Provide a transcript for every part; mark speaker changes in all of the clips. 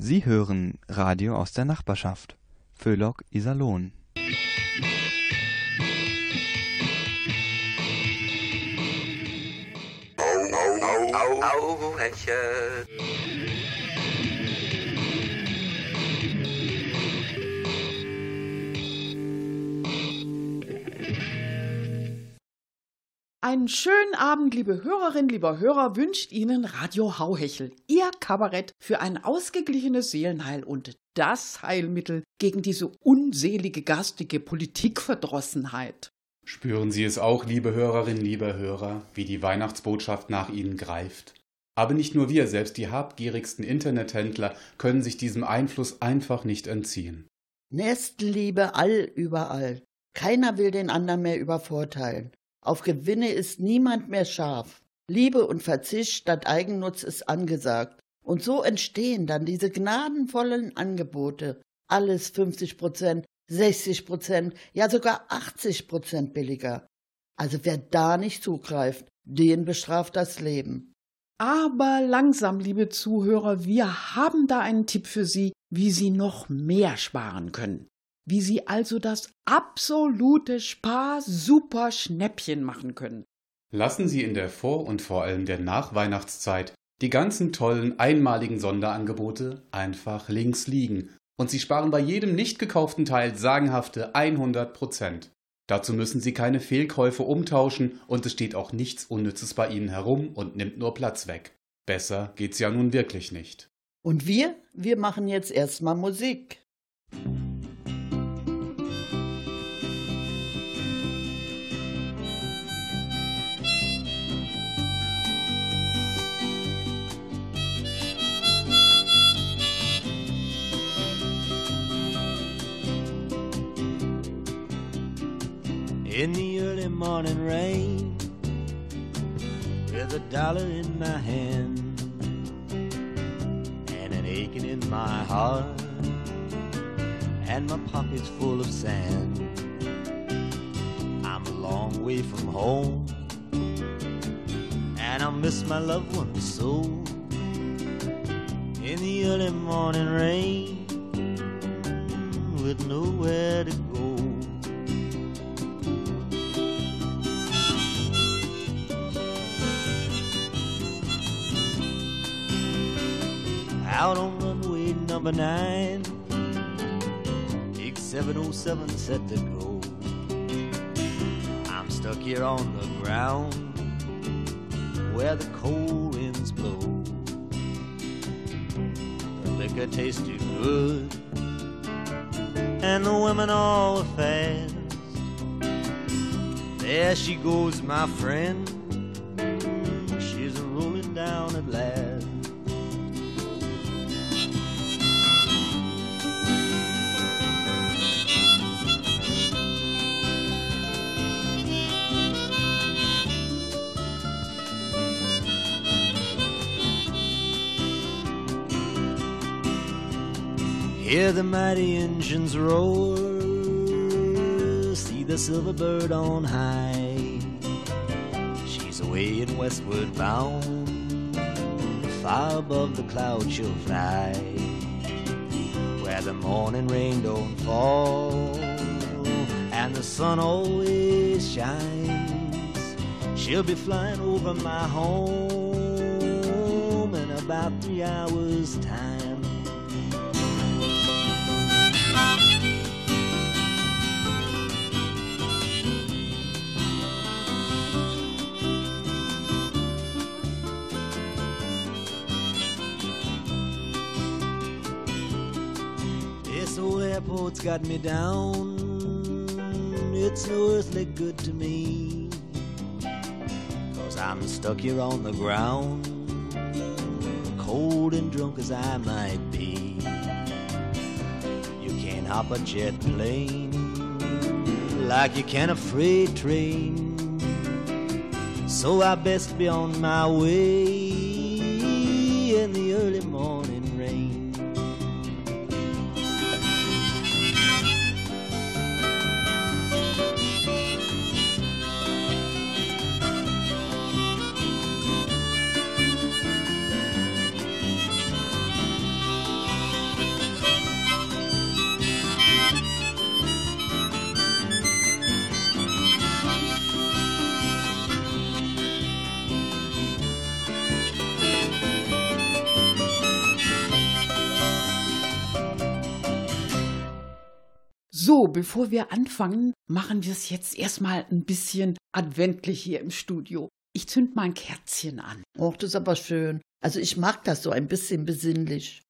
Speaker 1: Sie hören Radio aus der Nachbarschaft. Föhlock Iserlohn.
Speaker 2: Au, au, au, Hechel.
Speaker 3: Einen schönen Abend, liebe Hörerinnen, lieber Hörer, wünscht Ihnen Radio Hauhechel, Ihr Kabarett für ein ausgeglichenes Seelenheil und das Heilmittel gegen diese unselige garstige Politikverdrossenheit.
Speaker 4: Spüren Sie es auch, liebe Hörerinnen, liebe Hörer, wie die Weihnachtsbotschaft nach Ihnen greift? Aber nicht nur wir, selbst die habgierigsten Internethändler können sich diesem Einfluss einfach nicht entziehen.
Speaker 5: Nächstenliebe all überall. Keiner will den anderen mehr übervorteilen. Auf Gewinne ist niemand mehr scharf. Liebe und Verzicht statt Eigennutz ist angesagt. Und so entstehen dann diese gnadenvollen Angebote. Alles 50 Prozent, 60 Prozent, ja sogar 80 Prozent billiger. Also wer da nicht zugreift, den bestraft das Leben.
Speaker 3: Aber langsam, liebe Zuhörer, wir haben da einen Tipp für Sie, wie Sie noch mehr sparen können wie Sie also das absolute Spar-Super-Schnäppchen machen können.
Speaker 4: Lassen Sie in der Vor- und vor allem der Nachweihnachtszeit die ganzen tollen einmaligen Sonderangebote einfach links liegen und Sie sparen bei jedem nicht gekauften Teil sagenhafte 100 Prozent. Dazu müssen Sie keine Fehlkäufe umtauschen und es steht auch nichts Unnützes bei Ihnen herum und nimmt nur Platz weg. Besser geht's ja nun wirklich nicht.
Speaker 5: Und wir? Wir machen jetzt erstmal Musik.
Speaker 6: In the early morning rain with a dollar in my hand and an aching in my heart and my pockets full of sand. I'm a long way from home and I miss my loved ones so. In the early morning rain with nowhere to. Out on runway number nine. Big 707 set to go. I'm stuck here on the ground where the cold winds blow. The liquor tastes too good, and the women all are fast. There she goes, my friend. Hear the mighty engines roar, see the silver bird on high. She's away and westward bound, far above the clouds she'll fly. Where the morning rain don't fall, and the sun always shines. She'll be flying over my home in about three hours' time. Airport's got me down. It's no earthly good to me. Cause I'm stuck here on the ground, cold and drunk as I might be. You can't hop a jet plane like you can a freight train. So I best be on my way in the early morning
Speaker 3: So, bevor wir anfangen, machen wir es jetzt erstmal ein bisschen adventlich hier im Studio. Ich zünd mal ein Kerzchen an.
Speaker 5: Och, das ist aber schön. Also ich mag das so ein bisschen besinnlich.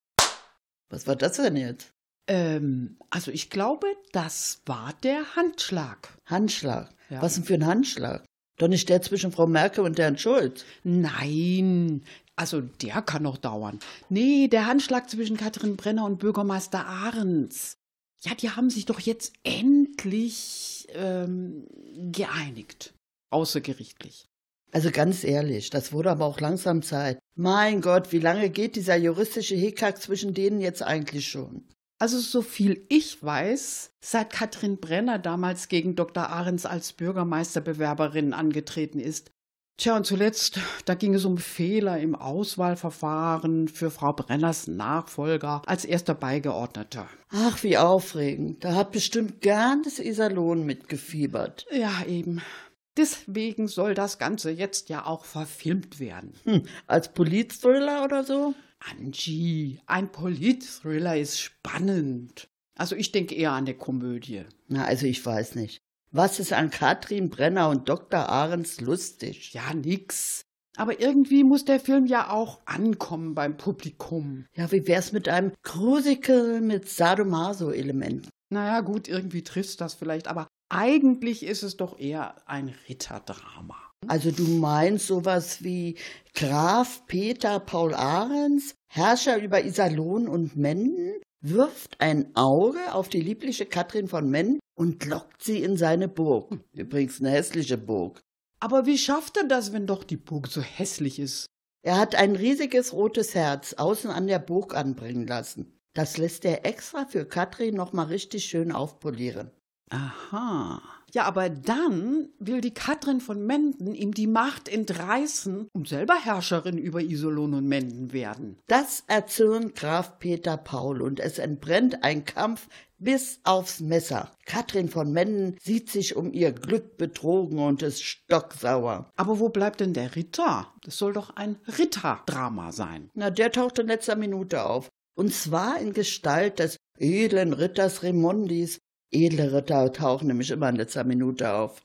Speaker 5: Was war das denn jetzt?
Speaker 3: Ähm, also ich glaube, das war der Handschlag.
Speaker 5: Handschlag.
Speaker 3: Ja.
Speaker 5: Was denn für ein Handschlag? Doch nicht der zwischen Frau Merkel und Herrn Schulz.
Speaker 3: Nein, also der kann noch dauern. Nee, der Handschlag zwischen Katrin Brenner und Bürgermeister Ahrens. Ja, die haben sich doch jetzt endlich ähm, geeinigt. Außergerichtlich.
Speaker 5: Also ganz ehrlich, das wurde aber auch langsam Zeit. Mein Gott, wie lange geht dieser juristische Hickhack zwischen denen jetzt eigentlich schon?
Speaker 3: Also so viel ich weiß, seit Katrin Brenner damals gegen Dr. Ahrens als Bürgermeisterbewerberin angetreten ist. Tja, und zuletzt, da ging es um Fehler im Auswahlverfahren für Frau Brenners Nachfolger als erster Beigeordneter.
Speaker 5: Ach, wie aufregend. Da hat bestimmt ganz Iserlohn mitgefiebert.
Speaker 3: Ja, eben. Deswegen soll das Ganze jetzt ja auch verfilmt werden.
Speaker 5: Hm, als Politthriller oder so?
Speaker 3: Angie, ein Politthriller ist spannend. Also ich denke eher an eine Komödie.
Speaker 5: Na, also ich weiß nicht. Was ist an Katrin Brenner und Dr. Ahrens lustig?
Speaker 3: Ja, nix. Aber irgendwie muss der Film ja auch ankommen beim Publikum.
Speaker 5: Ja, wie wär's mit einem Crucicle mit Sadomaso-Elementen?
Speaker 3: Naja, gut, irgendwie trifft das vielleicht, aber eigentlich ist es doch eher ein Ritterdrama.
Speaker 5: Also du meinst sowas wie Graf Peter Paul Ahrens, Herrscher über Iserlohn und Menden, wirft ein Auge auf die liebliche Katrin von Menden und lockt sie in seine Burg. Übrigens eine hässliche Burg.
Speaker 3: Aber wie schafft er das, wenn doch die Burg so hässlich ist?
Speaker 5: Er hat ein riesiges rotes Herz außen an der Burg anbringen lassen. Das lässt er extra für Katrin nochmal richtig schön aufpolieren.
Speaker 3: Aha. Ja, aber dann will die Katrin von Menden ihm die Macht entreißen und selber Herrscherin über Iserlohn und Menden werden.
Speaker 5: Das erzürnt Graf Peter Paul und es entbrennt ein Kampf bis aufs Messer. Katrin von Menden sieht sich um ihr Glück betrogen und ist stocksauer.
Speaker 3: Aber wo bleibt denn der Ritter? Das soll doch ein Ritterdrama sein.
Speaker 5: Na, der taucht in letzter Minute auf. Und zwar in Gestalt des edlen Ritters Remondis. Edle Ritter tauchen nämlich immer in letzter Minute auf.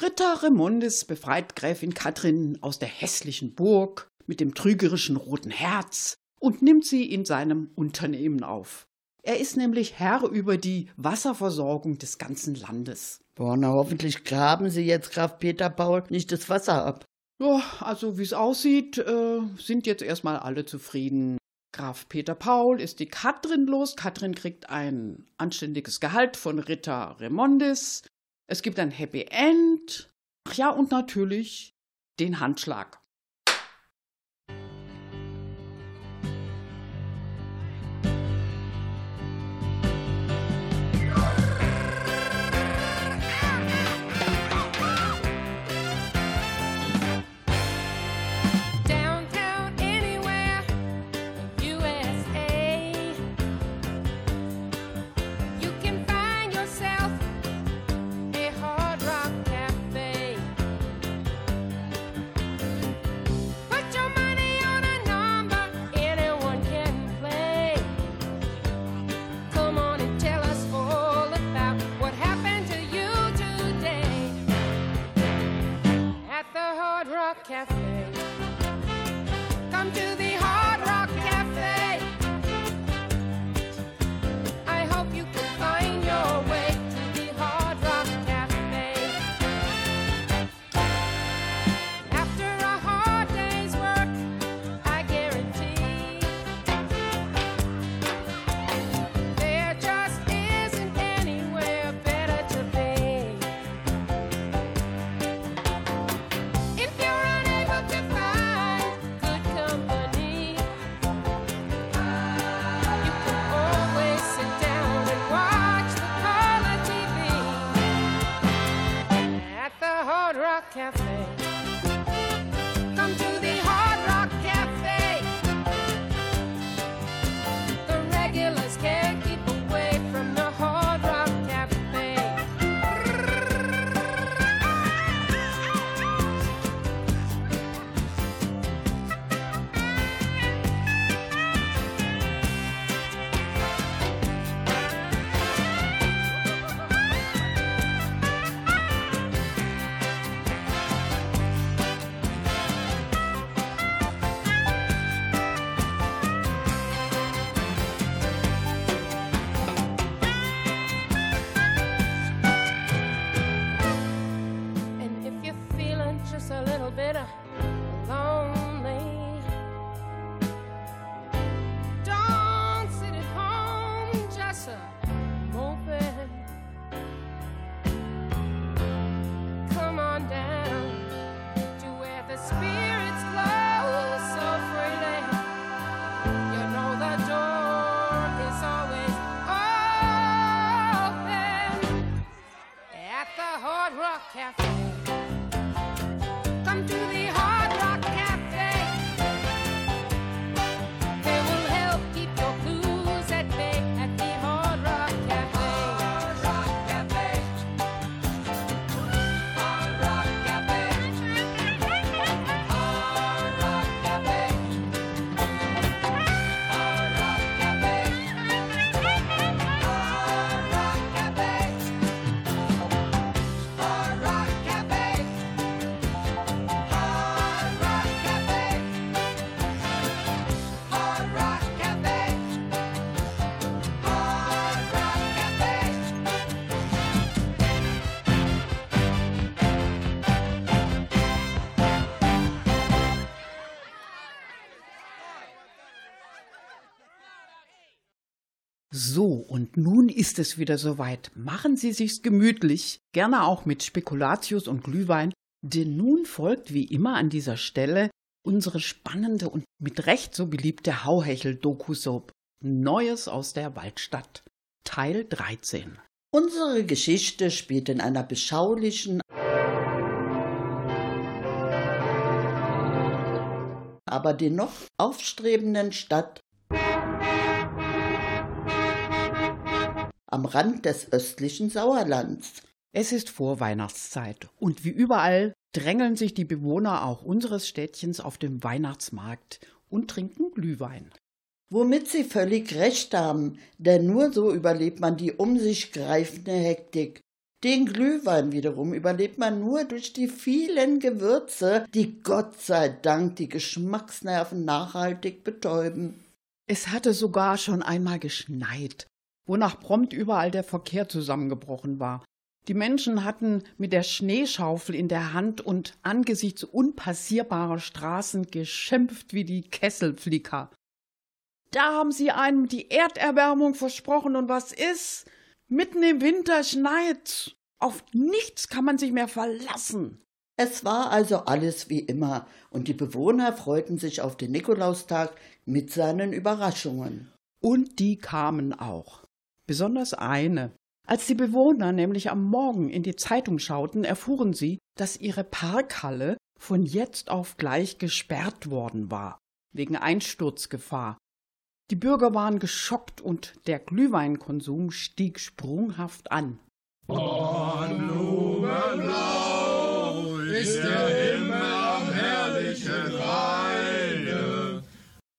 Speaker 3: Ritter Remondis befreit Gräfin Katrin aus der hässlichen Burg mit dem trügerischen roten Herz und nimmt sie in seinem Unternehmen auf. Er ist nämlich Herr über die Wasserversorgung des ganzen Landes.
Speaker 5: Boah, na hoffentlich graben sie jetzt Graf Peter Paul nicht das Wasser ab.
Speaker 3: Ja, also wie es aussieht, äh, sind jetzt erstmal alle zufrieden. Graf Peter Paul ist die Katrin los. Katrin kriegt ein anständiges Gehalt von Ritter Remondis. Es gibt ein Happy End. Ach ja, und natürlich den Handschlag. So, und nun ist es wieder soweit. Machen Sie sich's gemütlich, gerne auch mit Spekulatius und Glühwein, denn nun folgt wie immer an dieser Stelle unsere spannende und mit Recht so beliebte Hauhechel-Doku-Soap Neues aus der Waldstadt, Teil 13.
Speaker 5: Unsere Geschichte spielt in einer beschaulichen, aber dennoch aufstrebenden Stadt am Rand des östlichen Sauerlands.
Speaker 3: Es ist Vorweihnachtszeit und wie überall drängeln sich die Bewohner auch unseres Städtchens auf dem Weihnachtsmarkt und trinken Glühwein.
Speaker 5: Womit sie völlig recht haben, denn nur so überlebt man die um sich greifende Hektik. Den Glühwein wiederum überlebt man nur durch die vielen Gewürze, die Gott sei Dank die Geschmacksnerven nachhaltig betäuben.
Speaker 3: Es hatte sogar schon einmal geschneit, wonach prompt überall der Verkehr zusammengebrochen war. Die Menschen hatten mit der Schneeschaufel in der Hand und angesichts unpassierbarer Straßen geschimpft wie die Kesselflicker. Da haben sie einem die Erderwärmung versprochen und was ist? Mitten im Winter schneit. Auf nichts kann man sich mehr verlassen.
Speaker 5: Es war also alles wie immer, und die Bewohner freuten sich auf den Nikolaustag mit seinen Überraschungen.
Speaker 3: Und die kamen auch. Besonders eine. Als die Bewohner nämlich am Morgen in die Zeitung schauten, erfuhren sie, dass ihre Parkhalle von jetzt auf gleich gesperrt worden war, wegen Einsturzgefahr. Die Bürger waren geschockt und der Glühweinkonsum stieg sprunghaft an.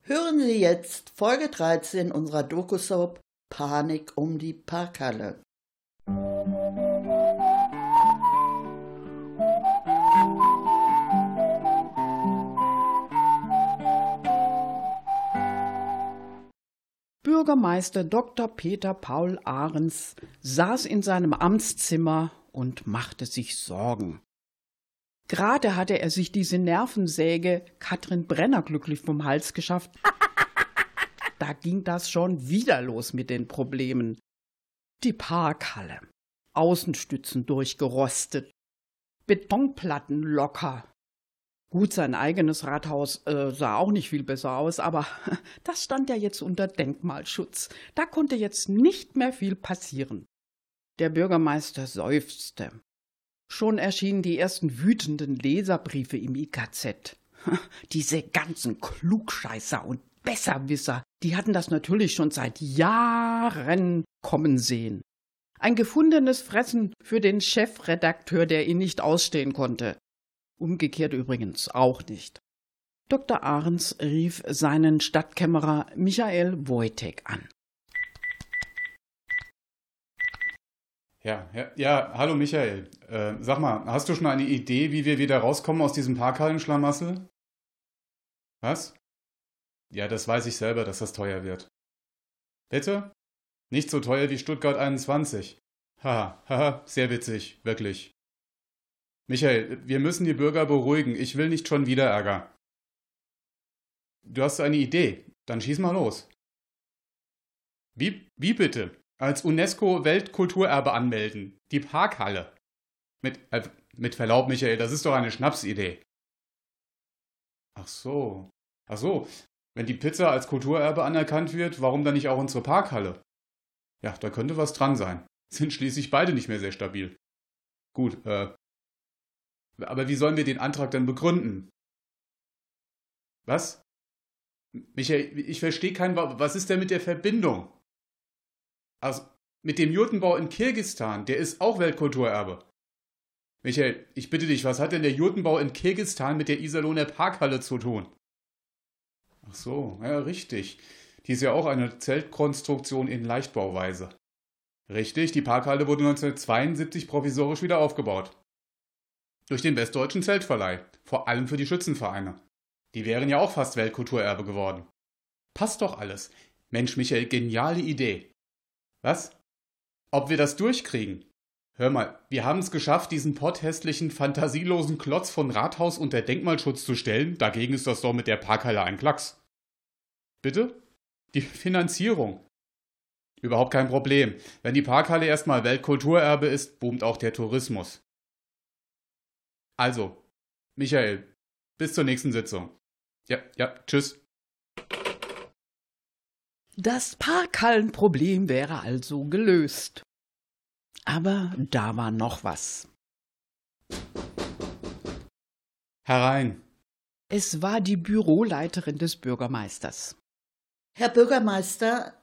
Speaker 5: Hören Sie jetzt Folge 13 unserer Doku-Soap Panik um die Parkhalle.
Speaker 3: Bürgermeister Dr. Peter Paul Ahrens saß in seinem Amtszimmer und machte sich Sorgen. Gerade hatte er sich diese Nervensäge Katrin Brenner glücklich vom Hals geschafft. Da ging das schon wieder los mit den Problemen. Die Parkhalle. Außenstützen durchgerostet. Betonplatten locker. Gut, sein eigenes Rathaus äh, sah auch nicht viel besser aus, aber das stand ja jetzt unter Denkmalschutz. Da konnte jetzt nicht mehr viel passieren. Der Bürgermeister seufzte. Schon erschienen die ersten wütenden Leserbriefe im IKZ. Diese ganzen Klugscheißer und Besserwisser, die hatten das natürlich schon seit Jahren kommen sehen. Ein gefundenes Fressen für den Chefredakteur, der ihn nicht ausstehen konnte. Umgekehrt übrigens auch nicht. Dr. Ahrens rief seinen Stadtkämmerer Michael Wojtek an.
Speaker 4: Ja, ja, ja, hallo Michael. Äh, sag mal, hast du schon eine Idee, wie wir wieder rauskommen aus diesem Parkhallenschlamassel? Was? Ja, das weiß ich selber, dass das teuer wird. Bitte? Nicht so teuer wie Stuttgart 21. Haha, haha, sehr witzig, wirklich. Michael, wir müssen die Bürger beruhigen. Ich will nicht schon wieder Ärger. Du hast eine Idee. Dann schieß mal los. Wie, wie bitte? Als UNESCO-Weltkulturerbe anmelden. Die Parkhalle. Mit, äh, mit Verlaub, Michael, das ist doch eine Schnapsidee. Ach so. Ach so. Wenn die Pizza als Kulturerbe anerkannt wird, warum dann nicht auch unsere Parkhalle? Ja, da könnte was dran sein. Sind schließlich beide nicht mehr sehr stabil. Gut, äh. Aber wie sollen wir den Antrag dann begründen? Was? Michael, ich verstehe kein. Was ist denn mit der Verbindung? Also, mit dem Jurtenbau in Kirgistan, der ist auch Weltkulturerbe. Michael, ich bitte dich, was hat denn der Jurtenbau in Kirgistan mit der Iserlohner Parkhalle zu tun? Ach so, ja, richtig. Die ist ja auch eine Zeltkonstruktion in Leichtbauweise. Richtig, die Parkhalle wurde 1972 provisorisch wieder aufgebaut. Durch den Westdeutschen Zeltverleih, vor allem für die Schützenvereine. Die wären ja auch fast Weltkulturerbe geworden. Passt doch alles. Mensch, Michael, geniale Idee. Was? Ob wir das durchkriegen? Hör mal, wir haben es geschafft, diesen potthässlichen, fantasielosen Klotz von Rathaus unter Denkmalschutz zu stellen. Dagegen ist das doch mit der Parkhalle ein Klacks. Bitte? Die Finanzierung. Überhaupt kein Problem. Wenn die Parkhalle erstmal Weltkulturerbe ist, boomt auch der Tourismus. Also, Michael, bis zur nächsten Sitzung. Ja, ja, tschüss.
Speaker 3: Das Parkhallenproblem wäre also gelöst. Aber da war noch was.
Speaker 4: Herein.
Speaker 3: Es war die Büroleiterin des Bürgermeisters.
Speaker 5: Herr Bürgermeister,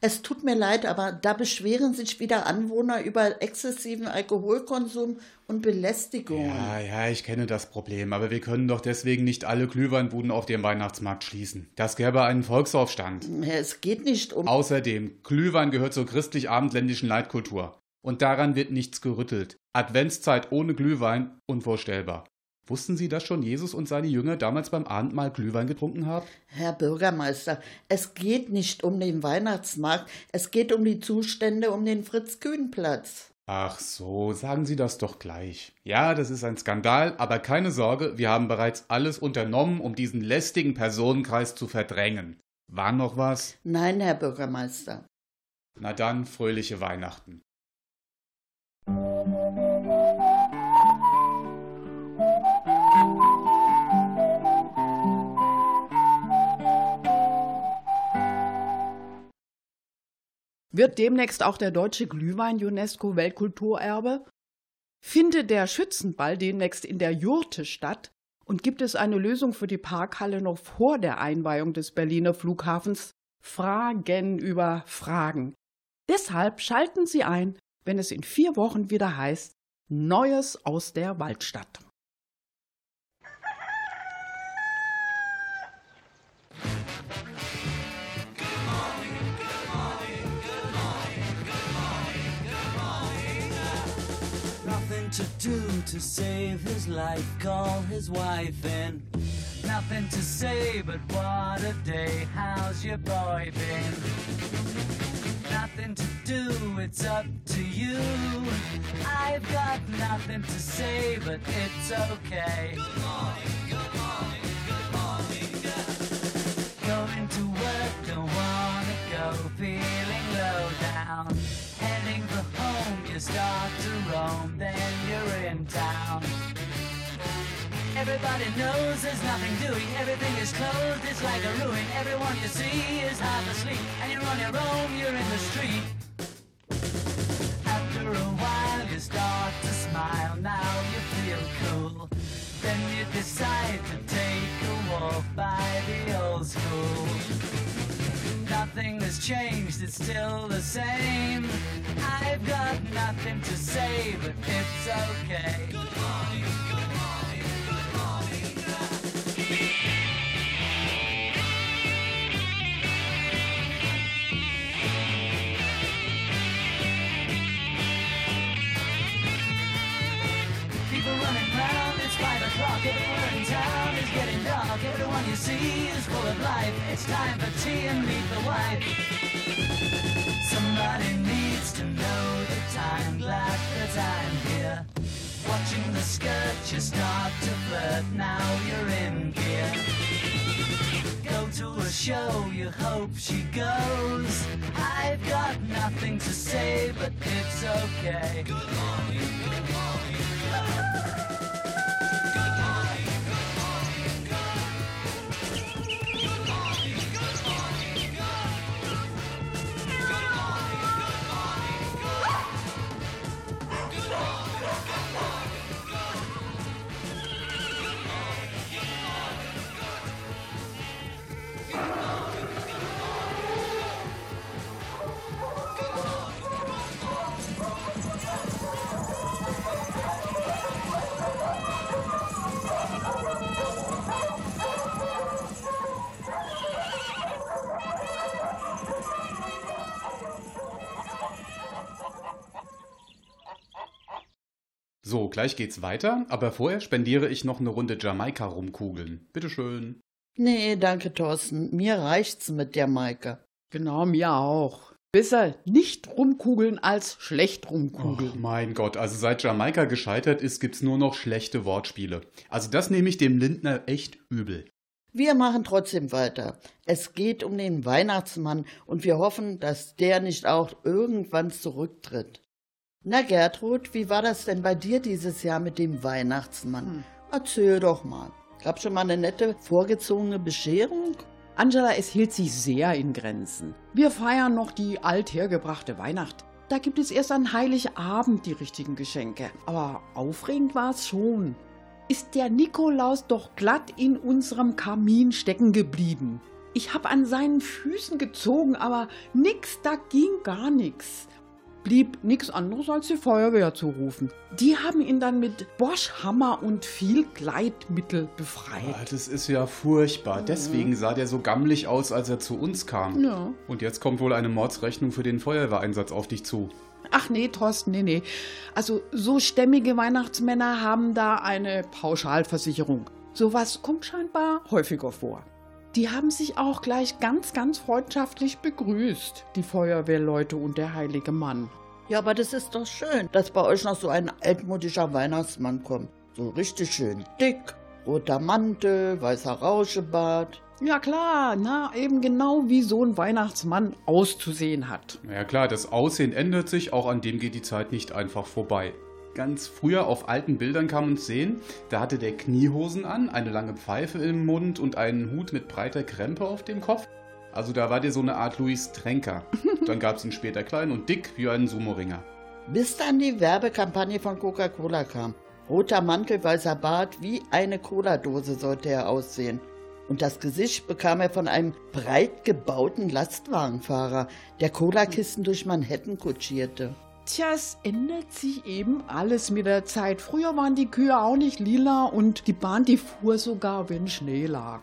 Speaker 5: es tut mir leid, aber da beschweren sich wieder Anwohner über exzessiven Alkoholkonsum und Belästigung.
Speaker 4: Ja, ja, ich kenne das Problem, aber wir können doch deswegen nicht alle Glühweinbuden auf dem Weihnachtsmarkt schließen. Das gäbe einen Volksaufstand.
Speaker 5: Es geht nicht um.
Speaker 4: Außerdem, Glühwein gehört zur christlich-abendländischen Leitkultur. Und daran wird nichts gerüttelt. Adventszeit ohne Glühwein, unvorstellbar. Wussten Sie, dass schon Jesus und seine Jünger damals beim Abendmahl Glühwein getrunken haben?
Speaker 5: Herr Bürgermeister, es geht nicht um den Weihnachtsmarkt, es geht um die Zustände um den Fritz-Kühn-Platz.
Speaker 4: Ach so, sagen Sie das doch gleich. Ja, das ist ein Skandal, aber keine Sorge, wir haben bereits alles unternommen, um diesen lästigen Personenkreis zu verdrängen. War noch was?
Speaker 5: Nein, Herr Bürgermeister.
Speaker 4: Na dann, fröhliche Weihnachten.
Speaker 3: Wird demnächst auch der deutsche Glühwein UNESCO Weltkulturerbe? Findet der Schützenball demnächst in der Jurte statt? Und gibt es eine Lösung für die Parkhalle noch vor der Einweihung des Berliner Flughafens? Fragen über Fragen. Deshalb schalten Sie ein, wenn es in vier Wochen wieder heißt Neues aus der Waldstadt.
Speaker 7: Nothing to do to save his life, call his wife in. Nothing to say, but what a day, how's your boy been? Nothing to do, it's up to you. I've got nothing to say, but it's okay. Good morning, good morning, good morning. Going to work, don't wanna go, feeling low down. Heading for home, you start then you're in town. Everybody knows there's nothing doing, everything is closed, it's like a ruin. Everyone you see is half asleep, and you're on your own, you're in the street. After a while, you start to smile, now you feel cool. Then you decide to take a walk by the old school. Nothing has changed, it's still the same. I've got nothing to say, but it's okay. Good morning, good morning, good morning. People running round, it's five o'clock. Everywhere in town is getting dark. Everyone you see is full of life. It's time for tea and meet the wife. Somebody needs to know the time. Glad that I'm here. Watching the skirt, you start to flirt. Now you're in gear. Go to a show, you hope she goes. I've got nothing to say, but it's okay. Good morning, good morning.
Speaker 4: So, gleich geht's weiter, aber vorher spendiere ich noch eine Runde Jamaika-Rumkugeln. Bitteschön.
Speaker 5: Nee, danke, Thorsten. Mir reicht's mit der Maike.
Speaker 3: Genau, mir auch. Besser nicht rumkugeln als schlecht
Speaker 4: Oh
Speaker 3: rumkugeln.
Speaker 4: mein Gott, also seit Jamaika gescheitert ist, gibt's nur noch schlechte Wortspiele. Also das nehme ich dem Lindner echt übel.
Speaker 5: Wir machen trotzdem weiter. Es geht um den Weihnachtsmann und wir hoffen, dass der nicht auch irgendwann zurücktritt. Na Gertrud, wie war das denn bei dir dieses Jahr mit dem Weihnachtsmann? Erzähl doch mal. Gab schon mal eine nette vorgezogene Bescherung?
Speaker 3: Angela, es hielt sich sehr in Grenzen. Wir feiern noch die althergebrachte Weihnacht. Da gibt es erst an Heiligabend die richtigen Geschenke. Aber aufregend war es schon. Ist der Nikolaus doch glatt in unserem Kamin stecken geblieben. Ich hab an seinen Füßen gezogen, aber nix, da ging gar nix. Blieb nix anderes als die Feuerwehr zu rufen. Die haben ihn dann mit Boschhammer und viel Gleitmittel befreit.
Speaker 4: Ah, Das ist ja furchtbar. Deswegen sah der so gammelig aus, als er zu uns kam.
Speaker 3: Ja.
Speaker 4: Und jetzt kommt wohl eine Mordsrechnung für den Feuerwehreinsatz auf dich zu.
Speaker 3: Ach nee, Thorsten, nee, nee. Also so stämmige Weihnachtsmänner haben da eine Pauschalversicherung. Sowas kommt scheinbar häufiger vor. Die haben sich auch gleich ganz, ganz freundschaftlich begrüßt, die Feuerwehrleute und der heilige Mann.
Speaker 5: Ja, aber das ist doch schön, dass bei euch noch so ein altmodischer Weihnachtsmann kommt. So richtig schön dick, roter Mantel, weißer Rauschebart.
Speaker 3: Ja klar, na, eben genau wie so ein Weihnachtsmann auszusehen hat.
Speaker 4: Ja klar, das Aussehen ändert sich, auch an dem geht die Zeit nicht einfach vorbei. Ganz früher auf alten Bildern kann man es sehen, da hatte der Kniehosen an, eine lange Pfeife im Mund und einen Hut mit breiter Krempe auf dem Kopf. Also da war der so eine Art Louis Tränker. Dann gab es ihn später klein und dick wie einen Sumo-Ringer.
Speaker 5: Bis dann die Werbekampagne von Coca-Cola kam. Roter Mantel, weißer Bart, wie eine Cola-Dose sollte er aussehen. Und das Gesicht bekam er von einem breit gebauten Lastwagenfahrer, der Cola-Kisten durch Manhattan kutschierte.
Speaker 3: Tja, es ändert sich eben alles mit der Zeit. Früher waren die Kühe auch nicht lila und die Bahn, die fuhr sogar, wenn Schnee lag.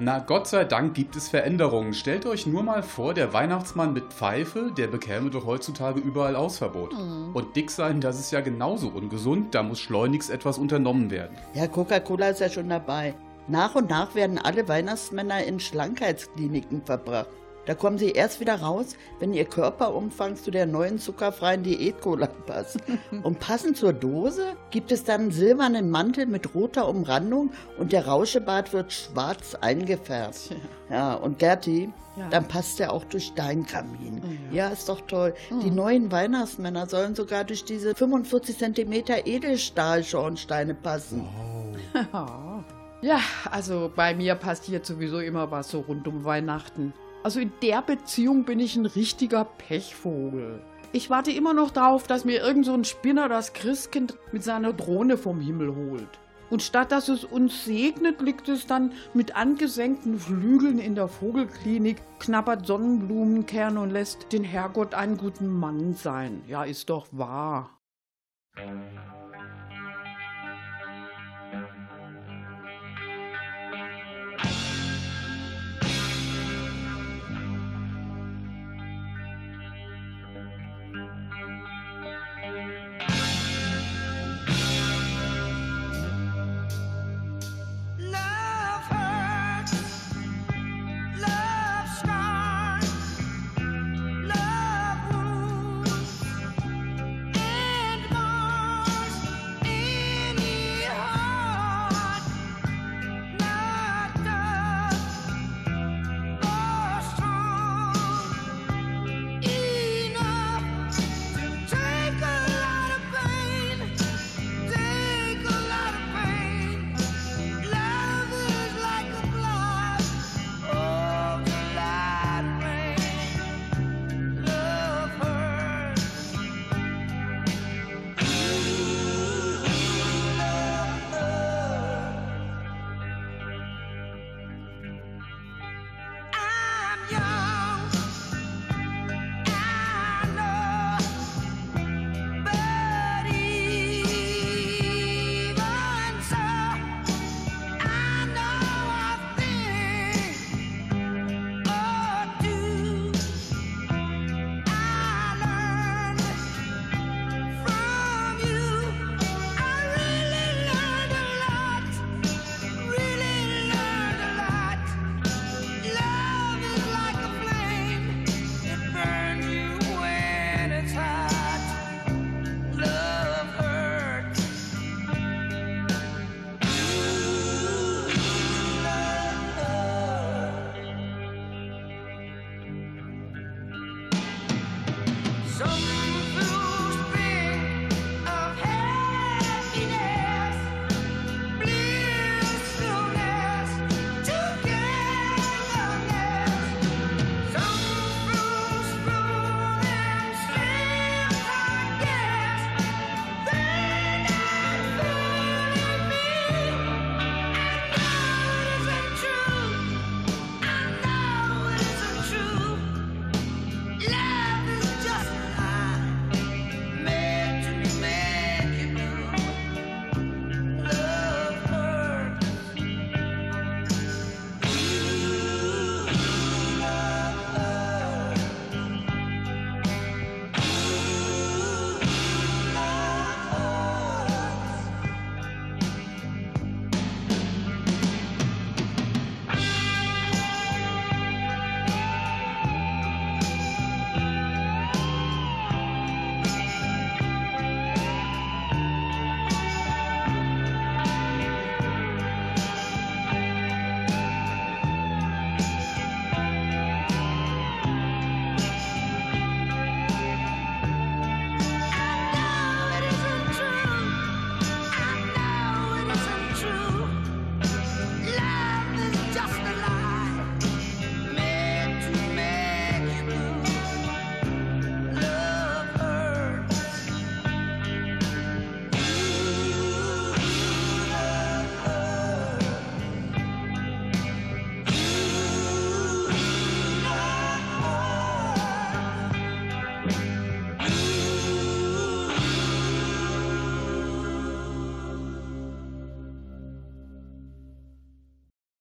Speaker 4: Na, Gott sei Dank gibt es Veränderungen. Stellt euch nur mal vor, der Weihnachtsmann mit Pfeife, der bekäme doch heutzutage überall Ausverbot. Und dick sein, das ist ja genauso ungesund, da muss schleunigst etwas unternommen werden.
Speaker 5: Ja, Coca-Cola ist ja schon dabei. Nach und nach werden alle Weihnachtsmänner in Schlankheitskliniken verbracht. Da kommen sie erst wieder raus, wenn ihr Körperumfang zu der neuen zuckerfreien Diät-Cola passt. Und passend zur Dose gibt es dann einen silbernen Mantel mit roter Umrandung und der Rauschebart wird schwarz eingefärbt. Ja, und Gerti,
Speaker 3: Ja.
Speaker 5: dann passt er auch durch deinen Kamin. Ja, ist doch toll. Die neuen Weihnachtsmänner sollen sogar durch diese 45 Zentimeter Edelstahlschornsteine passen.
Speaker 3: Ja, also bei mir passiert sowieso immer was so rund um Weihnachten. Also in der Beziehung bin ich ein richtiger Pechvogel. Ich warte immer noch drauf, dass mir irgend so ein Spinner das Christkind mit seiner Drohne vom Himmel holt. Und statt dass es uns segnet, liegt es dann mit angesenkten Flügeln in der Vogelklinik, knabbert Sonnenblumenkerne und lässt den Herrgott einen guten Mann sein. Ja, ist doch wahr.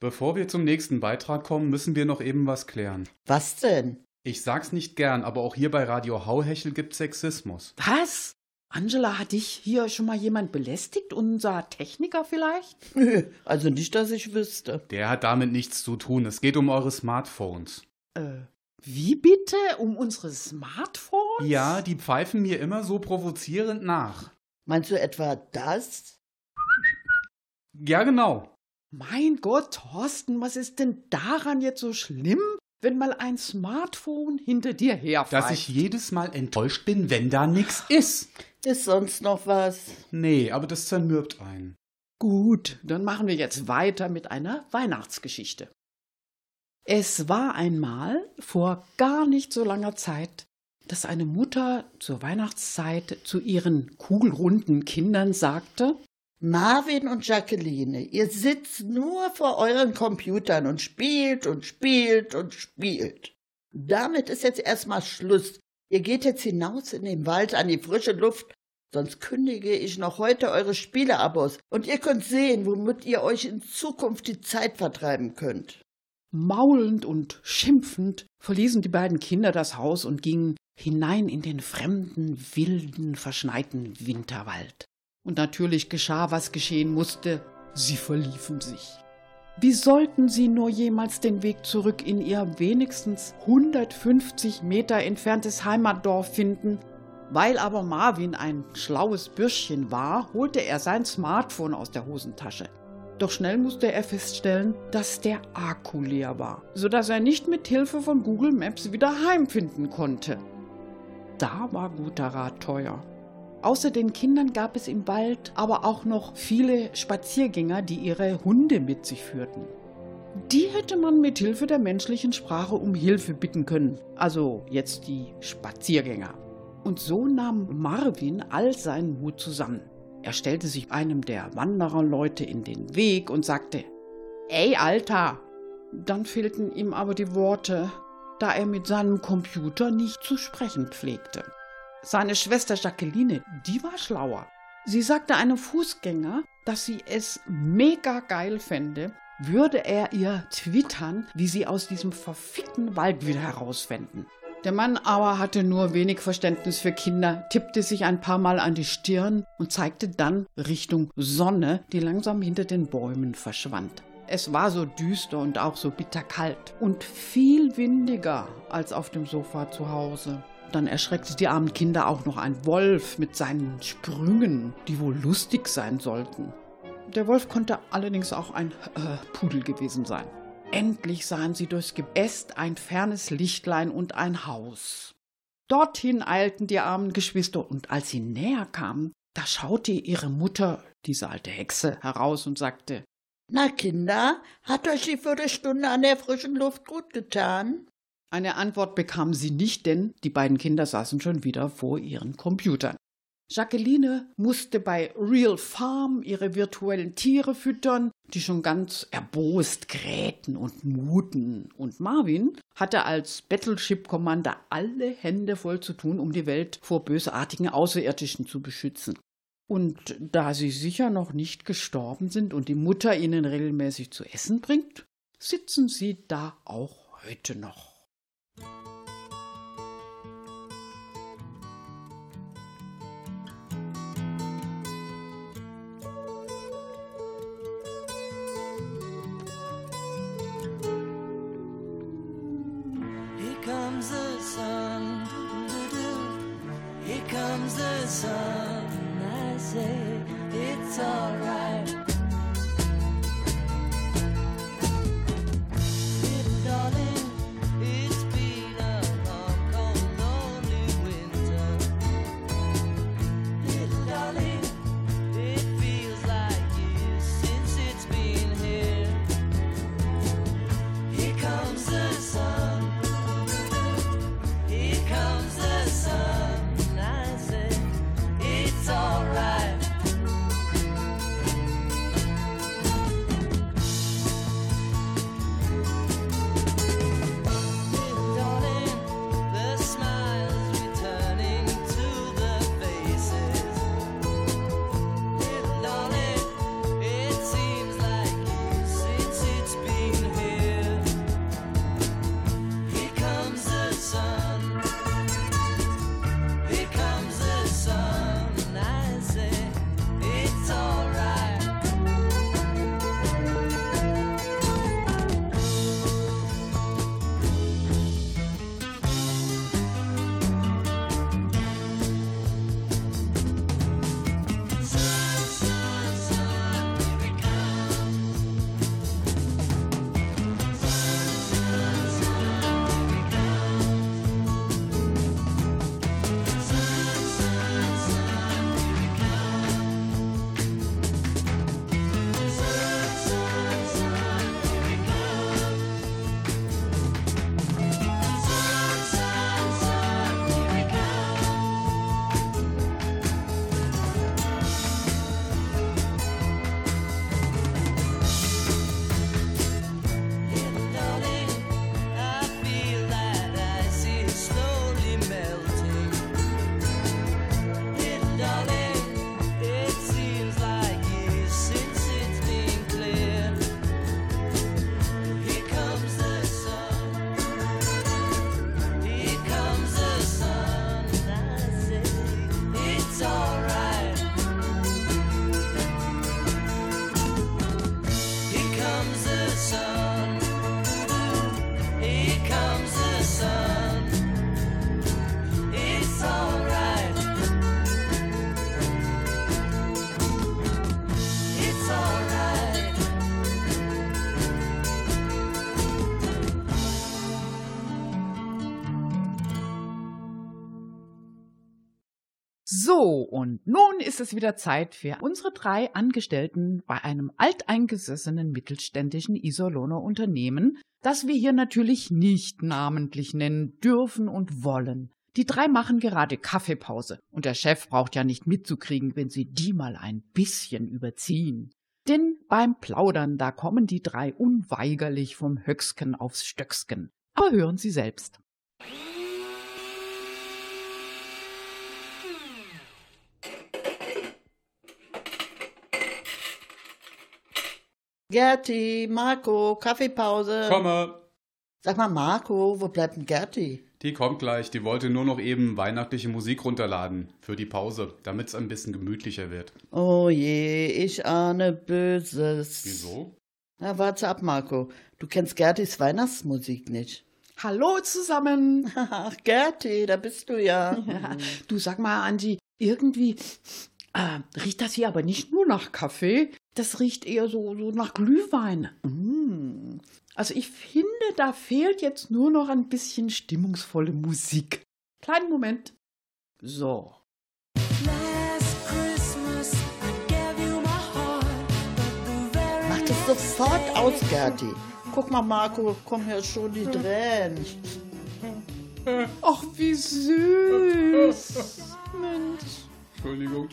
Speaker 4: Bevor wir zum nächsten Beitrag kommen, müssen wir noch eben was klären.
Speaker 5: Was denn?
Speaker 4: Ich sag's nicht gern, aber auch hier bei Radio Hauhechel gibt's Sexismus.
Speaker 3: Was? Angela, hat dich hier schon mal jemand belästigt? Unser Techniker vielleicht?
Speaker 5: Also nicht, dass ich wüsste.
Speaker 4: Der hat damit nichts zu tun. Es geht um eure Smartphones.
Speaker 3: Äh, wie bitte? Um unsere Smartphones?
Speaker 4: Ja, die pfeifen mir immer so provozierend nach.
Speaker 5: Meinst du etwa das?
Speaker 4: Ja, genau.
Speaker 3: Mein Gott, Thorsten, was ist denn daran jetzt so schlimm, wenn mal ein Smartphone hinter dir herpfeift?
Speaker 4: Dass ich jedes Mal enttäuscht bin, wenn da nix ist.
Speaker 5: Ist sonst noch was?
Speaker 4: Nee, aber das zermürbt einen.
Speaker 3: Gut, dann machen wir jetzt weiter mit einer Weihnachtsgeschichte. Es war einmal vor gar nicht so langer Zeit, dass eine Mutter zur Weihnachtszeit zu ihren kugelrunden Kindern sagte,
Speaker 5: Marvin und Jacqueline, ihr sitzt nur vor euren Computern und spielt und spielt und spielt. Damit ist jetzt erstmal Schluss. Ihr geht jetzt hinaus in den Wald an die frische Luft, sonst kündige ich noch heute eure Spieleabos und ihr könnt sehen, womit ihr euch in Zukunft die Zeit vertreiben könnt.
Speaker 3: Maulend und schimpfend verließen die beiden Kinder das Haus und gingen hinein in den fremden, wilden, verschneiten Winterwald. Und natürlich geschah, was geschehen musste. Sie verliefen sich. Wie sollten sie nur jemals den Weg zurück in ihr wenigstens 150 Meter entferntes Heimatdorf finden? Weil aber Marvin ein schlaues Bürschchen war, holte er sein Smartphone aus der Hosentasche. Doch schnell musste er feststellen, dass der Akku leer war, sodass er nicht mit Hilfe von Google Maps wieder heimfinden konnte. Da war guter Rat teuer. Außer den Kindern gab es im Wald aber auch noch viele Spaziergänger, die ihre Hunde mit sich führten. Die hätte man mit Hilfe der menschlichen Sprache um Hilfe bitten können, also jetzt die Spaziergänger. Und so nahm Marvin all seinen Mut zusammen. Er stellte sich einem der Wandererleute in den Weg und sagte, Ey, Alter! Dann fehlten ihm aber die Worte, da er mit seinem Computer nicht zu sprechen pflegte. Seine Schwester Jacqueline, die war schlauer. Sie sagte einem Fußgänger, dass sie es mega geil fände, würde er ihr twittern, wie sie aus diesem verfickten Wald wieder herausfänden. Der Mann aber hatte nur wenig Verständnis für Kinder, tippte sich ein paar Mal an die Stirn und zeigte dann Richtung Sonne, die langsam hinter den Bäumen verschwand. Es war so düster und auch so bitterkalt und viel windiger als auf dem Sofa zu Hause. Dann erschreckte die armen Kinder auch noch ein Wolf mit seinen Sprüngen, die wohl lustig sein sollten. Der Wolf konnte allerdings auch ein äh, Pudel gewesen sein. Endlich sahen sie durchs Geäst ein fernes Lichtlein und ein Haus. Dorthin eilten die armen Geschwister, und als sie näher kamen, da schaute ihre Mutter, diese alte Hexe, heraus und sagte
Speaker 5: Na, Kinder, hat euch die Viertelstunde an der frischen Luft gut getan?
Speaker 3: Eine Antwort bekamen sie nicht, denn die beiden Kinder saßen schon wieder vor ihren Computern. Jacqueline musste bei Real Farm ihre virtuellen Tiere füttern, die schon ganz erbost krähten und muten. Und Marvin hatte als Battleship Commander alle Hände voll zu tun, um die Welt vor bösartigen Außerirdischen zu beschützen. Und da sie sicher noch nicht gestorben sind und die Mutter ihnen regelmäßig zu essen bringt, sitzen sie da auch heute noch.
Speaker 6: Thank you.
Speaker 3: So, und nun ist es wieder Zeit für unsere drei Angestellten bei einem alteingesessenen mittelständischen Iserlohner Unternehmen, das wir hier natürlich nicht namentlich nennen dürfen und wollen. Die drei machen gerade Kaffeepause und der Chef braucht ja nicht mitzukriegen, wenn sie die mal ein bisschen überziehen. Denn beim Plaudern, da kommen die drei unweigerlich vom Höcksken aufs Stöcksken. Aber hören Sie selbst.
Speaker 5: Gerti, Marco, Kaffeepause.
Speaker 4: Komme!
Speaker 5: Sag mal, Marco, wo bleibt denn Gerti?
Speaker 4: Die kommt gleich. Die wollte nur noch eben weihnachtliche Musik runterladen. Für die Pause, damit es ein bisschen gemütlicher wird.
Speaker 5: Oh je, ich ahne Böses.
Speaker 4: Wieso?
Speaker 5: Na, warte ab, Marco. Du kennst Gertis Weihnachtsmusik nicht.
Speaker 3: Hallo zusammen.
Speaker 5: Ach, Gerti, da bist du ja.
Speaker 3: Ja, du sag mal, Angie, irgendwie äh, riecht das hier aber nicht nur nach Kaffee, das riecht eher so, so nach Glühwein. Mm. Also ich finde, da fehlt jetzt nur noch ein bisschen stimmungsvolle Musik. Kleinen Moment. So.
Speaker 8: Last Christmas I gave you my heart, but the very
Speaker 5: Mach das sofort aus, Gerti. Guck mal, Marco, kommen ja schon die Tränen.
Speaker 3: Ach, wie süß. Mensch.
Speaker 4: Entschuldigung.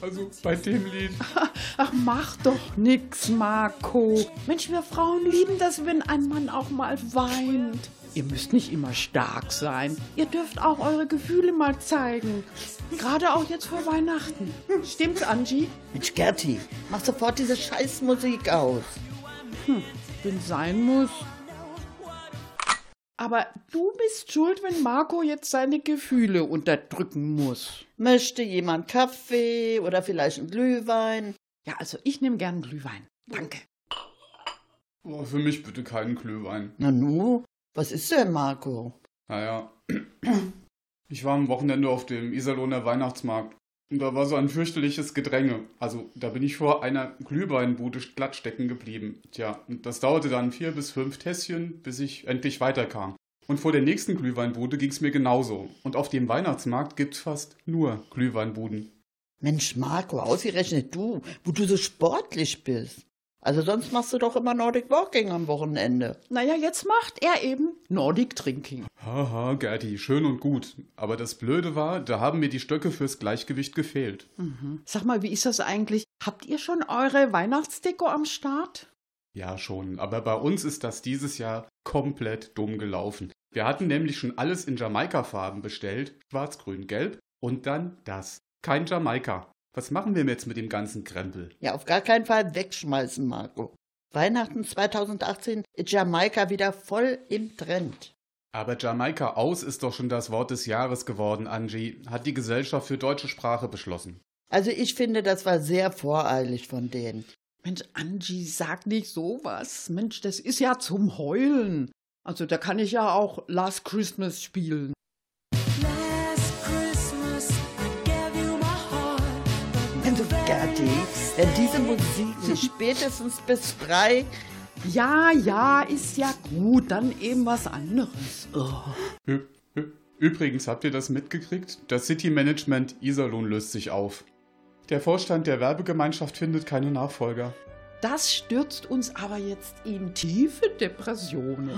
Speaker 4: Also bei dem Lied.
Speaker 3: Ach, mach doch nix, Marco. Mensch, wir Frauen lieben das, wenn ein Mann auch mal weint. Ihr müsst nicht immer stark sein. Ihr dürft auch eure Gefühle mal zeigen. Gerade auch jetzt vor Weihnachten. Stimmt's, Angie?
Speaker 5: Mensch, Gerti, mach sofort diese Scheißmusik aus.
Speaker 3: Wenn sein muss. Aber du bist schuld, wenn Marco jetzt seine Gefühle unterdrücken muss.
Speaker 5: Möchte jemand Kaffee oder vielleicht ein Glühwein?
Speaker 3: Ja, also ich nehme gern Glühwein. Danke.
Speaker 4: Oh, für mich bitte keinen Glühwein.
Speaker 5: Na nu, was ist denn, Marco?
Speaker 4: Naja. Ich war am Wochenende auf dem Iserlohner Weihnachtsmarkt. Da war so ein fürchterliches Gedränge. Also, da bin ich vor einer Glühweinbude glatt stecken geblieben. Tja, und das dauerte dann vier bis fünf Tässchen, bis ich endlich weiterkam. Und vor der nächsten Glühweinbude ging's mir genauso. Und auf dem Weihnachtsmarkt gibt's fast nur Glühweinbuden.
Speaker 5: Mensch, Marco, ausgerechnet du, wo du so sportlich bist. Also sonst machst du doch immer Nordic Walking am Wochenende.
Speaker 3: Naja, jetzt macht er eben Nordic Drinking.
Speaker 4: Haha, Gerti, schön und gut. Aber das Blöde war, da haben mir die Stöcke fürs Gleichgewicht gefehlt.
Speaker 3: Sag mal, wie ist das eigentlich? Habt ihr schon eure Weihnachtsdeko am Start?
Speaker 4: Ja, schon, aber bei uns ist das dieses Jahr komplett dumm gelaufen. Wir hatten nämlich schon alles in Jamaika-Farben bestellt, schwarz, grün, gelb, und dann das. Kein Jamaika. Was machen wir jetzt mit dem ganzen Krempel?
Speaker 5: Ja, auf gar keinen Fall wegschmeißen, Marco. Weihnachten 2018 ist Jamaika wieder voll im Trend.
Speaker 4: Aber Jamaika aus ist doch schon das Wort des Jahres geworden, Angie, hat die Gesellschaft für deutsche Sprache beschlossen.
Speaker 5: Also ich finde, das war sehr voreilig von denen.
Speaker 3: Mensch, Angie, sag nicht sowas. Mensch, das ist ja zum Heulen. Also da kann ich ja auch Last Christmas spielen.
Speaker 5: Gerti, wenn diese Musik nicht spätestens bis drei...
Speaker 3: Ja, ja, ist ja gut, dann eben was anderes. Oh.
Speaker 4: Übrigens, habt ihr das mitgekriegt? Das City Management Iserlohn löst sich auf. Der Vorstand der Werbegemeinschaft findet keine Nachfolger.
Speaker 3: Das stürzt uns aber jetzt in tiefe Depressionen.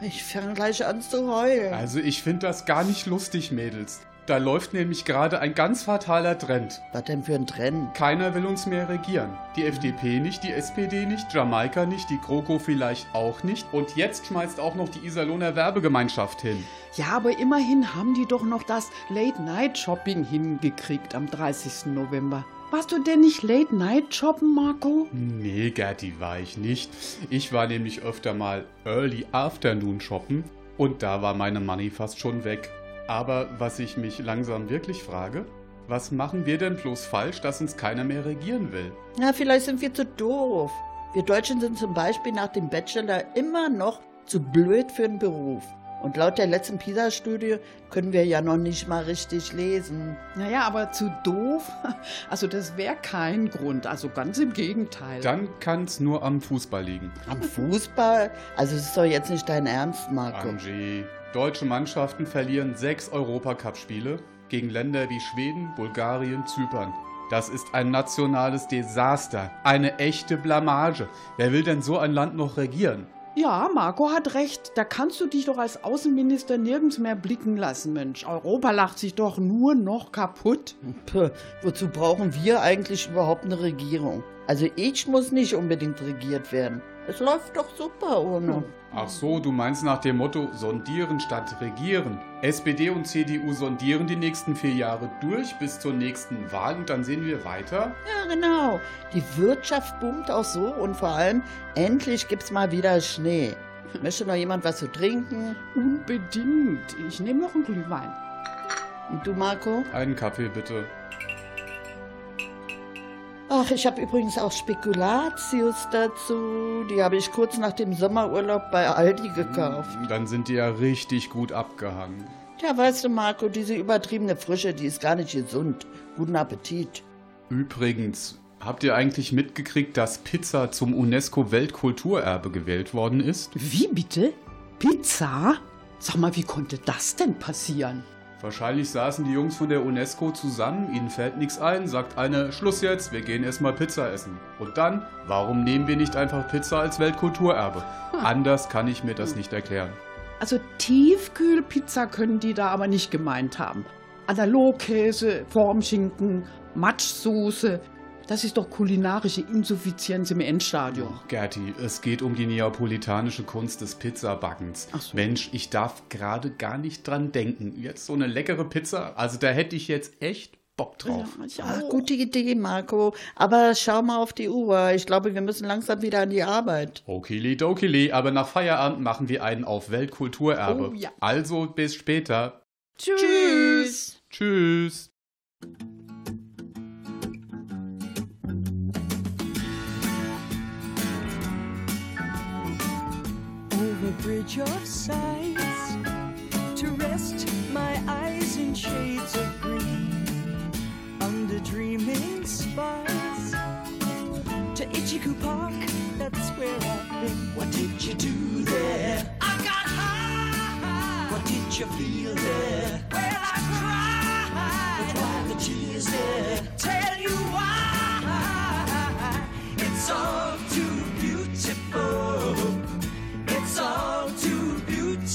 Speaker 5: Ich fange gleich an zu heulen.
Speaker 4: Also ich finde das gar nicht lustig, Mädels. Da läuft nämlich gerade ein ganz fataler Trend.
Speaker 5: Was denn für ein Trend?
Speaker 4: Keiner will uns mehr regieren. Die FDP nicht, die SPD nicht, Jamaika nicht, die GroKo vielleicht auch nicht. Und jetzt schmeißt auch noch die Iserlohner Werbegemeinschaft hin.
Speaker 3: Ja, aber immerhin haben die doch noch das Late-Night-Shopping hingekriegt am 30. November. Warst du denn nicht Late-Night-Shoppen, Marco?
Speaker 4: Nee, Gerti, war ich nicht. Ich war nämlich öfter mal Early Afternoon shoppen und da war meine Money fast schon weg. Aber was ich mich langsam wirklich frage, was machen wir denn bloß falsch, dass uns keiner mehr regieren will?
Speaker 5: Na, vielleicht sind wir zu doof. Wir Deutschen sind zum Beispiel nach dem Bachelor immer noch zu blöd für den Beruf. Und laut der letzten PISA-Studie können wir ja noch nicht mal richtig lesen.
Speaker 3: Naja, aber zu doof? Also das wäre kein Grund, also ganz im Gegenteil.
Speaker 4: Dann kann's nur am Fußball liegen.
Speaker 5: Am Fußball? Also es ist doch jetzt nicht dein Ernst, Marco.
Speaker 4: Angie, deutsche Mannschaften verlieren sechs Europacup-Spiele gegen Länder wie Schweden, Bulgarien, Zypern. Das ist ein nationales Desaster, eine echte Blamage. Wer will denn so ein Land noch regieren?
Speaker 3: Ja, Marco hat recht. Da kannst du dich doch als Außenminister nirgends mehr blicken lassen, Mensch. Europa lacht sich doch nur noch kaputt.
Speaker 5: Puh, wozu brauchen wir eigentlich überhaupt eine Regierung? Also ich muss nicht unbedingt regiert werden. Es läuft doch super ohne.
Speaker 4: Ach so, du meinst nach dem Motto sondieren statt regieren. SPD und CDU sondieren die nächsten vier Jahre durch bis zur nächsten Wahl und dann sehen wir weiter.
Speaker 5: Ja, genau. Die Wirtschaft boomt auch so und vor allem, endlich gibt's mal wieder Schnee. Möchte noch jemand was zu trinken?
Speaker 3: Unbedingt. Ich nehme noch einen Glühwein.
Speaker 5: Und du, Marco?
Speaker 4: Einen Kaffee bitte.
Speaker 5: Ach, ich habe übrigens auch Spekulatius dazu. Die habe ich kurz nach dem Sommerurlaub bei Aldi gekauft.
Speaker 4: Dann sind die ja richtig gut abgehangen.
Speaker 5: Tja, weißt du, Marco, diese übertriebene Frische, die ist gar nicht gesund. Guten Appetit.
Speaker 4: Übrigens, habt ihr eigentlich mitgekriegt, dass Pizza zum UNESCO-Weltkulturerbe gewählt worden ist?
Speaker 3: Wie bitte? Pizza? Sag mal, wie konnte das denn passieren?
Speaker 4: Wahrscheinlich saßen die Jungs von der UNESCO zusammen, ihnen fällt nichts ein, sagt eine, Schluss jetzt, wir gehen erstmal Pizza essen. Und dann, warum nehmen wir nicht einfach Pizza als Weltkulturerbe? Anders kann ich mir das nicht erklären.
Speaker 3: Also Tiefkühlpizza können die da aber nicht gemeint haben. Analogkäse, Formschinken, Matschsoße. Das ist doch kulinarische Insuffizienz im Endstadium.
Speaker 4: Gerti, es geht um die neapolitanische Kunst des Pizzabackens.
Speaker 3: So.
Speaker 4: Mensch, ich darf gerade gar nicht dran denken. Jetzt so eine leckere Pizza, also da hätte ich jetzt echt Bock drauf.
Speaker 3: Ja, auch.
Speaker 5: gute Idee, Marco. Aber schau mal auf die Uhr. Ich glaube, wir müssen langsam wieder an die Arbeit.
Speaker 4: Okili-dokili, aber nach Feierabend machen wir einen auf Weltkulturerbe.
Speaker 3: Oh ja.
Speaker 4: Also bis später.
Speaker 3: Tschüss.
Speaker 4: Tschüss.
Speaker 7: over bridge of sights to rest my eyes in shades of green under dreaming spires to Ichiku Park that's where I've been. What did you do there? I got high. What did you feel there? Well I cried. But why the tears there? Tell you why. It's all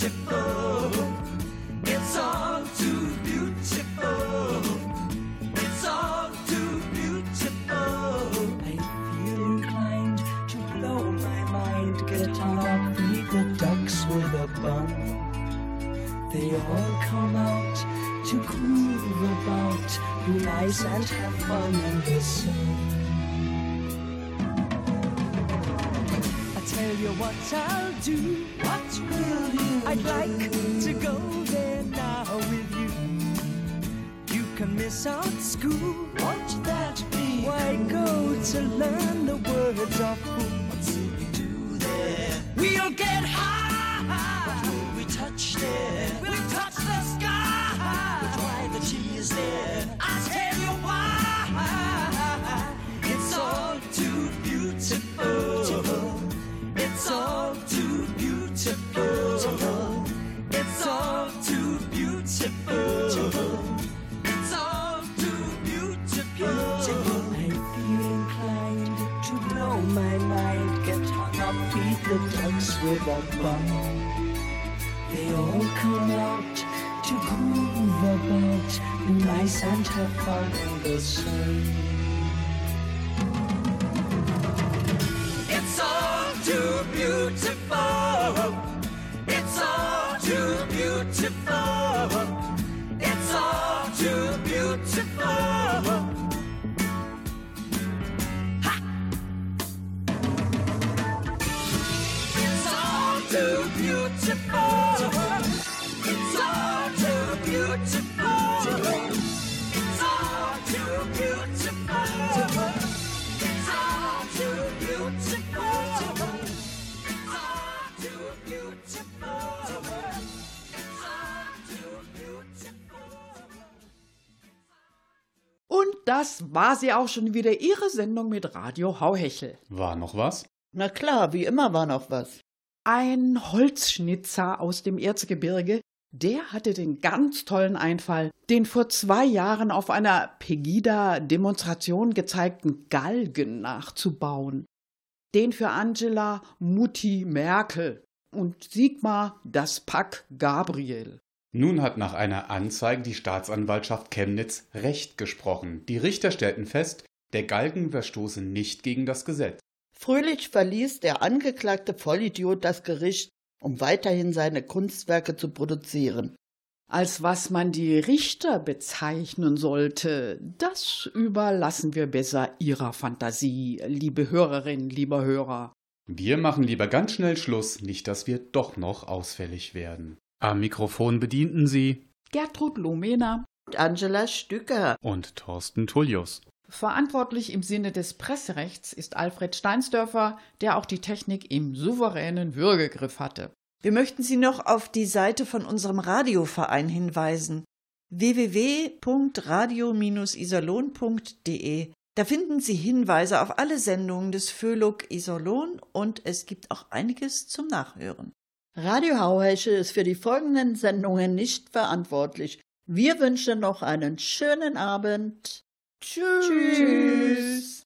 Speaker 7: It's all too beautiful. It's all too beautiful. I feel inclined to blow my mind, get on up, feed the ducks with a bun. They all come out to groove about, be nice and have fun in the sun. Tell you what I'll do. What will you? I'd like to go there now with you. You can miss out school. Won't that be? Why go to learn the words of who? What will we do there? We'll get high. my Santa Claus in the sun.
Speaker 3: Das war sie auch schon wieder, Ihre Sendung mit Radio Hauhechel.
Speaker 4: War noch was?
Speaker 5: Na klar, wie immer war noch was.
Speaker 3: Ein Holzschnitzer aus dem Erzgebirge, Der hatte den ganz tollen Einfall, den vor zwei Jahren auf einer Pegida-Demonstration gezeigten Galgen nachzubauen. Den für Angela Mutti Merkel und Sigmar das Pack Gabriel.
Speaker 4: Nun hat nach einer Anzeige die Staatsanwaltschaft Chemnitz Recht gesprochen. Die Richter stellten fest, der Galgen verstoße nicht gegen das Gesetz.
Speaker 5: Fröhlich verließ der angeklagte Vollidiot das Gericht, um weiterhin seine Kunstwerke zu produzieren.
Speaker 3: Als was man die Richter bezeichnen sollte, das überlassen wir besser Ihrer Fantasie, liebe Hörerinnen, lieber Hörer.
Speaker 4: Wir machen lieber ganz schnell Schluss, nicht dass wir doch noch ausfällig werden. Am Mikrofon bedienten sie
Speaker 3: Gertrud Lomena,
Speaker 5: Und Angela Stücker.
Speaker 4: und Thorsten Tullius.
Speaker 3: verantwortlich im Sinne des Presserechts ist Alfred Steinsdörfer, der auch die Technik im souveränen Würgegriff hatte.
Speaker 9: Wir möchten Sie noch auf die Seite von unserem Radioverein hinweisen. www.radio-iserlohn.de. Da finden Sie Hinweise auf alle Sendungen des Föhluk Iserlohn und es gibt auch einiges zum Nachhören.
Speaker 5: Radio Hauhesche ist für die folgenden Sendungen nicht verantwortlich. Wir wünschen noch einen schönen Abend.
Speaker 3: Tschüss.